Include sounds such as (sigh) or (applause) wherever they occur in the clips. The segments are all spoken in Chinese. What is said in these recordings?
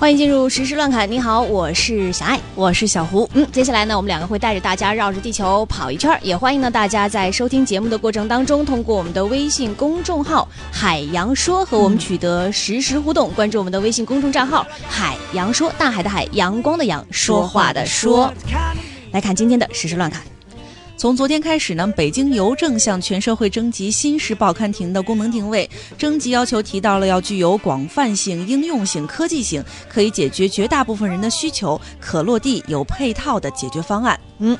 欢迎进入实时乱侃。你好，我是小爱，我是小胡。嗯，接下来呢，我们两个会带着大家绕着地球跑一圈儿。也欢迎呢大家在收听节目的过程当中，通过我们的微信公众号“海洋说”和我们取得实时互动。关注我们的微信公众账号“海洋说”，大海的海，阳光的阳，说话的说。来看今天的实时乱侃。从昨天开始呢，北京邮政向全社会征集新式报刊亭的功能定位。征集要求提到了要具有广泛性、应用性、科技性，可以解决绝大部分人的需求，可落地、有配套的解决方案。嗯，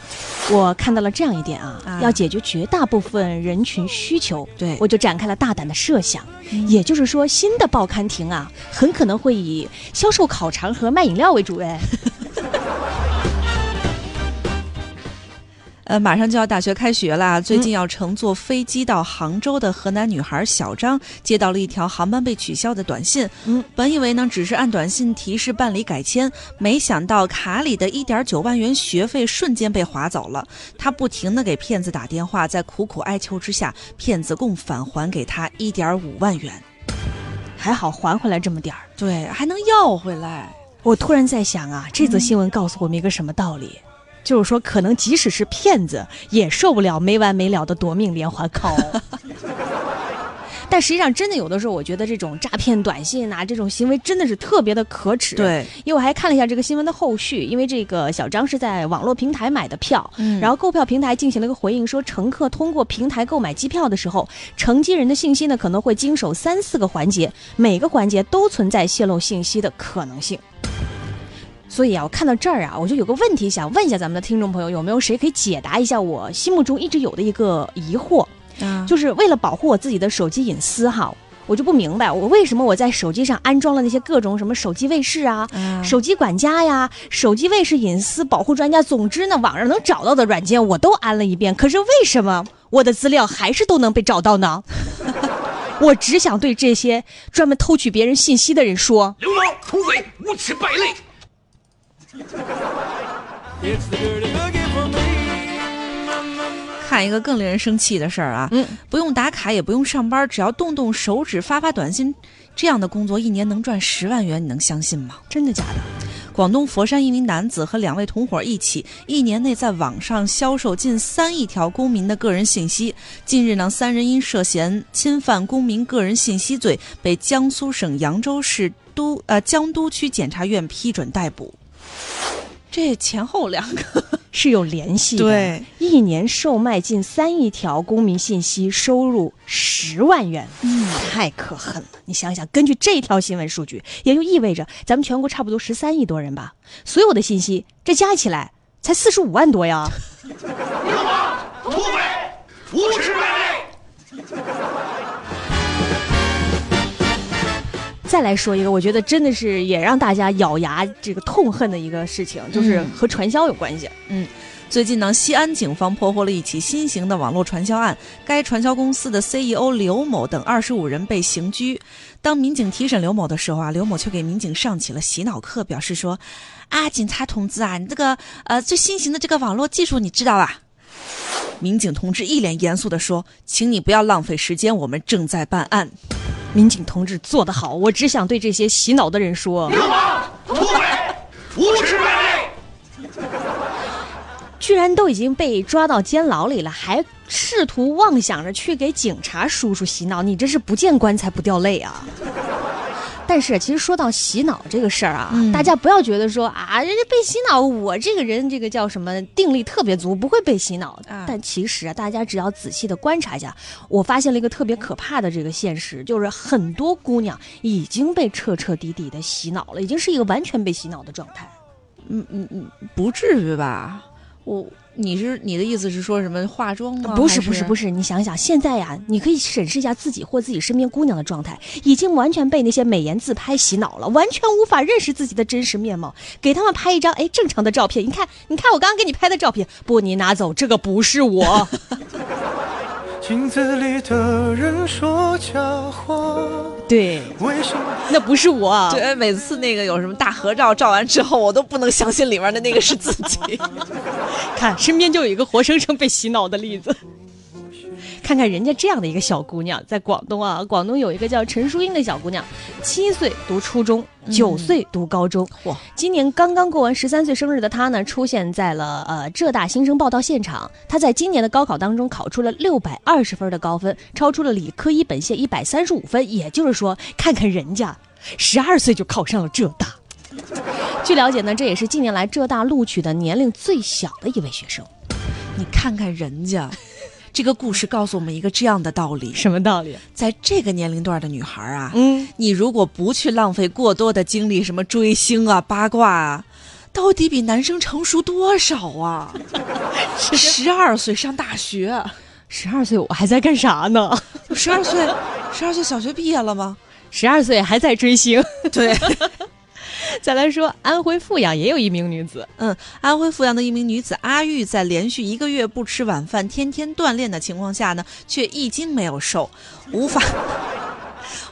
我看到了这样一点啊，啊要解决绝大部分人群需求，对我就展开了大胆的设想。也就是说，新的报刊亭啊，很可能会以销售烤肠和卖饮料为主。哎，呃，马上就要大学开学啦。最近要乘坐飞机到杭州的河南女孩小张，接到了一条航班被取消的短信。嗯，本以为呢只是按短信提示办理改签，没想到卡里的一点九万元学费瞬间被划走了。她不停的给骗子打电话，在苦苦哀求之下，骗子共返还给她一点五万元。还好还回来这么点儿。对，还能要回来。我突然在想啊，这则新闻告诉我们一个什么道理？就是说，可能即使是骗子，也受不了没完没了的夺命连环 call。(laughs) (laughs) 但实际上，真的有的时候，我觉得这种诈骗短信啊，这种行为真的是特别的可耻。，对，因为我还看了一下这个新闻的后续，因为这个小张是在网络平台买的票，嗯然后购票平台进行了一个回应，说乘客通过平台购买机票的时候，乘机人的信息呢可能会经手三四个环节，每个环节都存在泄露信息的可能性。所以啊，我看到这儿啊，我就有个问题想问一下咱们的听众朋友，有没有谁可以解答一下我心目中一直有的一个疑惑？啊，就是为了保护我自己的手机隐私哈，我就不明白我为什么我在手机上安装了那些各种什么手机卫士啊、啊手机管家呀、手机卫士隐私保护专家，总之呢，网上能找到的软件我都安了一遍，可是为什么我的资料还是都能被找到呢？(laughs) 我只想对这些专门偷取别人信息的人说，流氓、土匪、无耻败类。看一个更令人生气的事儿啊，嗯，不用打卡也不用上班，只要动动手指发发短信，这样的工作一年能赚十万元，你能相信吗？真的假的？广东佛山一名男子和两位同伙一起，一年内在网上销售近三亿条公民的个人信息。近日呢，三人因涉嫌侵犯公民个人信息罪，被江苏省扬州市都呃江都区检察院批准逮捕。这前后两个，是有联系的。对，一年售卖近三亿条公民信息，收入十万元，嗯，太可恨了。你想想，根据这条新闻数据，也就意味着咱们全国差不多十三亿多人吧，所有的信息这加起来才四十五万多呀。流氓、土匪、无耻再来说一个，我觉得真的是也让大家咬牙这个痛恨的一个事情，就是和传销有关系。嗯最近呢，西安警方破获了一起新型的网络传销案，该传销公司的 CEO 刘某等二十五人被刑拘。当民警提审刘某的时候啊，刘某却给民警上起了洗脑课，表示说：“啊，警察同志啊，你这个呃最新型的这个网络技术你知道吧？”民警同志一脸严肃地说：“请你不要浪费时间，我们正在办案。民警同志做得好，我只想对这些洗脑的人说。流氓、土匪、无耻败类。居然都已经被抓到监牢里了，还试图妄想着去给警察叔叔洗脑，你这是不见棺材不掉泪啊！但是，其实说到洗脑这个事儿啊，嗯大家不要觉得说啊，人家被洗脑，我这个人这个叫什么定力特别足，不会被洗脑的。啊但其实啊，大家只要仔细的观察一下，我发现了一个特别可怕的这个现实，就是很多姑娘已经被彻彻底底的洗脑了，已经是一个完全被洗脑的状态。嗯嗯嗯，不至于吧？我你是你的意思是说什么化妆吗？不是不是不是，你想想，现在呀，你可以审视一下自己或自己身边姑娘的状态，已经完全被那些美颜自拍洗脑了，完全无法认识自己的真实面貌。给他们拍一张哎正常的照片，你看，你看我刚刚给你拍的照片，不，你拿走，这个不是我。(laughs) 镜子里的人说假话，对，为什么？那不是我。对，每次那个有什么大合照，照完之后，我都不能相信里面的那个是自己。(laughs) 看身边就有一个活生生被洗脑的例子。看看人家这样的一个小姑娘，在广东啊，广东有一个叫陈淑英的小姑娘，七岁读初中，九岁读高中。哇，今年刚刚过完十三岁生日的她呢，出现在了呃浙大新生报道现场。她在今年的高考当中考出了六百二十分的高分，超出了理科一本线一百三十五分。也就是说，看看人家，十二岁就考上了浙大。(laughs) 据了解呢，这也是近年来浙大录取的年龄最小的一位学生。你看看人家，这个故事告诉我们一个这样的道理：什么道理？在这个年龄段的女孩啊，嗯，你如果不去浪费过多的精力，什么追星啊、八卦啊，到底比男生成熟多少啊？(laughs) 十二岁上大学，十二岁我还在干啥呢？十二岁，十二岁小学毕业了吗？十二岁还在追星。对，(laughs) (laughs) 再来说，安徽阜阳也有一名女子，嗯，安徽阜阳的一名女子阿玉，在连续一个月不吃晚饭、天天锻炼的情况下呢，却一斤没有瘦，无法。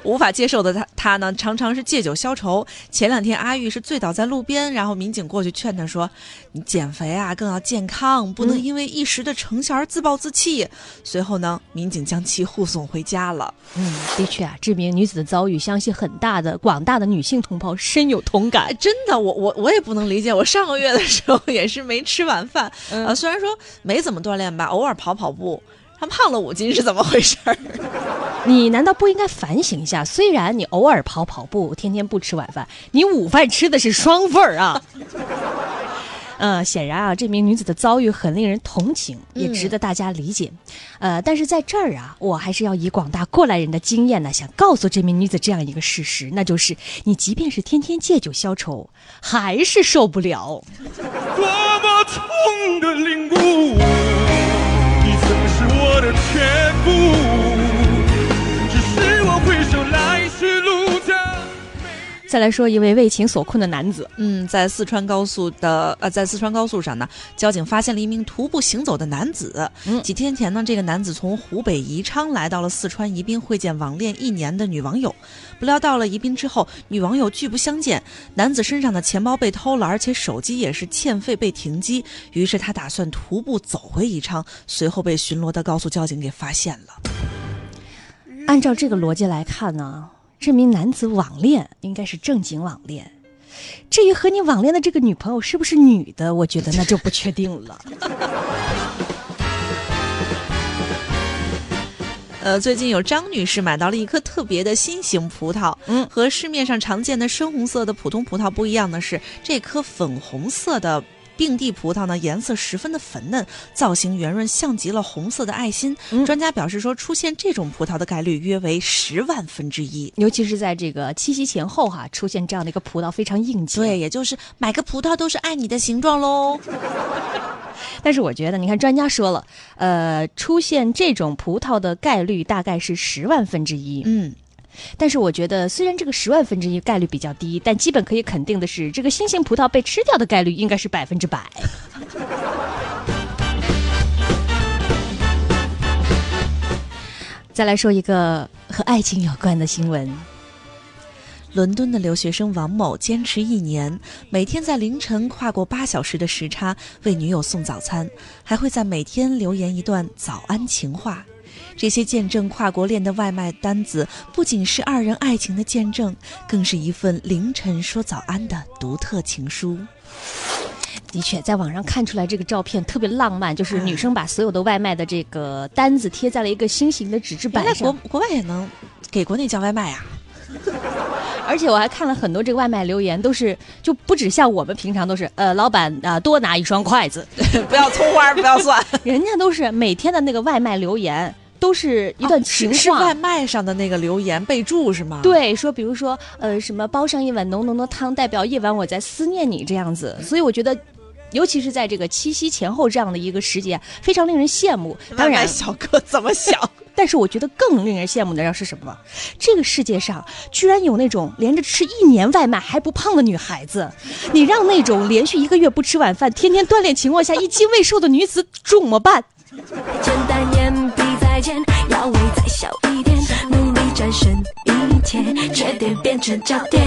无法接受的他，他呢常常是借酒消愁。前两天阿玉是醉倒在路边，然后民警过去劝他说：“你减肥啊，更要健康，不能因为一时的成效而自暴自弃。随后呢，民警将其护送回家了。嗯，的确啊，这名女子的遭遇，相信很大的广大的女性同胞深有同感哎。真的，我我我也不能理解。我上个月的时候也是没吃晚饭，嗯呃，虽然说没怎么锻炼吧，偶尔跑跑步，她胖了五斤是怎么回事儿？(laughs) 你难道不应该反省一下？虽然你偶尔跑跑步，天天不吃晚饭，你午饭吃的是双份儿啊。(laughs) 呃，显然啊，这名女子的遭遇很令人同情，也值得大家理解。呃，但是在这儿啊，我还是要以广大过来人的经验呢，想告诉这名女子这样一个事实，那就是你即便是天天借酒消愁，还是受不了。多么痛的领再来说一位为情所困的男子，嗯，在四川高速的呃，在四川高速上呢，交警发现了一名徒步行走的男子。嗯几天前呢，这个男子从湖北宜昌来到了四川宜宾，会见网恋一年的女网友。不料到了宜宾之后，女网友拒不相见，男子身上的钱包被偷了，而且手机也是欠费被停机。于是他打算徒步走回宜昌，随后被巡逻的高速交警给发现了。按照这个逻辑来看呢，这名男子网恋应该是正经网恋。至于和你网恋的这个女朋友是不是女的，我觉得那就不确定了。(laughs) 呃，最近有张女士买到了一颗特别的新型葡萄，嗯和市面上常见的深红色的普通葡萄不一样的是，这颗粉红色的。并蒂葡萄呢，颜色十分的粉嫩，造型圆润，像极了红色的爱心。嗯专家表示说，出现这种葡萄的概率约为十万分之一。尤其是在这个七夕前后哈、出现这样的一个葡萄非常应景。对，，也就是买个葡萄都是爱你的形状喽。(laughs) 但是我觉得，你看专家说了，呃，出现这种葡萄的概率大概是十万分之一。嗯，但是我觉得，虽然这个十万分之一概率比较低，但基本可以肯定的是，这个新型葡萄被吃掉的概率应该是百分之百。再来说一个和爱情有关的新闻。伦敦的留学生王某坚持一年，每天在凌晨跨过八小时的时差为女友送早餐，还会在每天留言一段早安情话。这些见证跨国恋的外卖单子，不仅是二人爱情的见证，更是一份凌晨说早安的独特情书。的确，在网上看出来这个照片特别浪漫，就是女生把所有的外卖的这个单子贴在了一个心形的纸质板上。在国，国外也能给国内叫外卖啊？而且我还看了很多这个外卖留言，都是就不止像我们平常都是，呃，老板啊、多拿一双筷子，(laughs) (laughs) 不要葱花，不要蒜。人家都是每天的那个外卖留言都是一段情话。是是外卖上的那个留言备注是吗？。对，说比如说，呃，什么煲上一碗浓浓的汤，代表夜晚我在思念你这样子。所以我觉得，尤其是在这个七夕前后这样的一个时节，非常令人羡慕。当然，小哥怎么想？(laughs) 但是我觉得更令人羡慕的，要是什么？这个世界上居然有那种连着吃一年外卖还不胖的女孩子，你让那种连续一个月不吃晚饭、天天锻炼情况下一斤未瘦的女子怎么办？(laughs) 腰围再小一点努力战胜一切缺点变成焦点。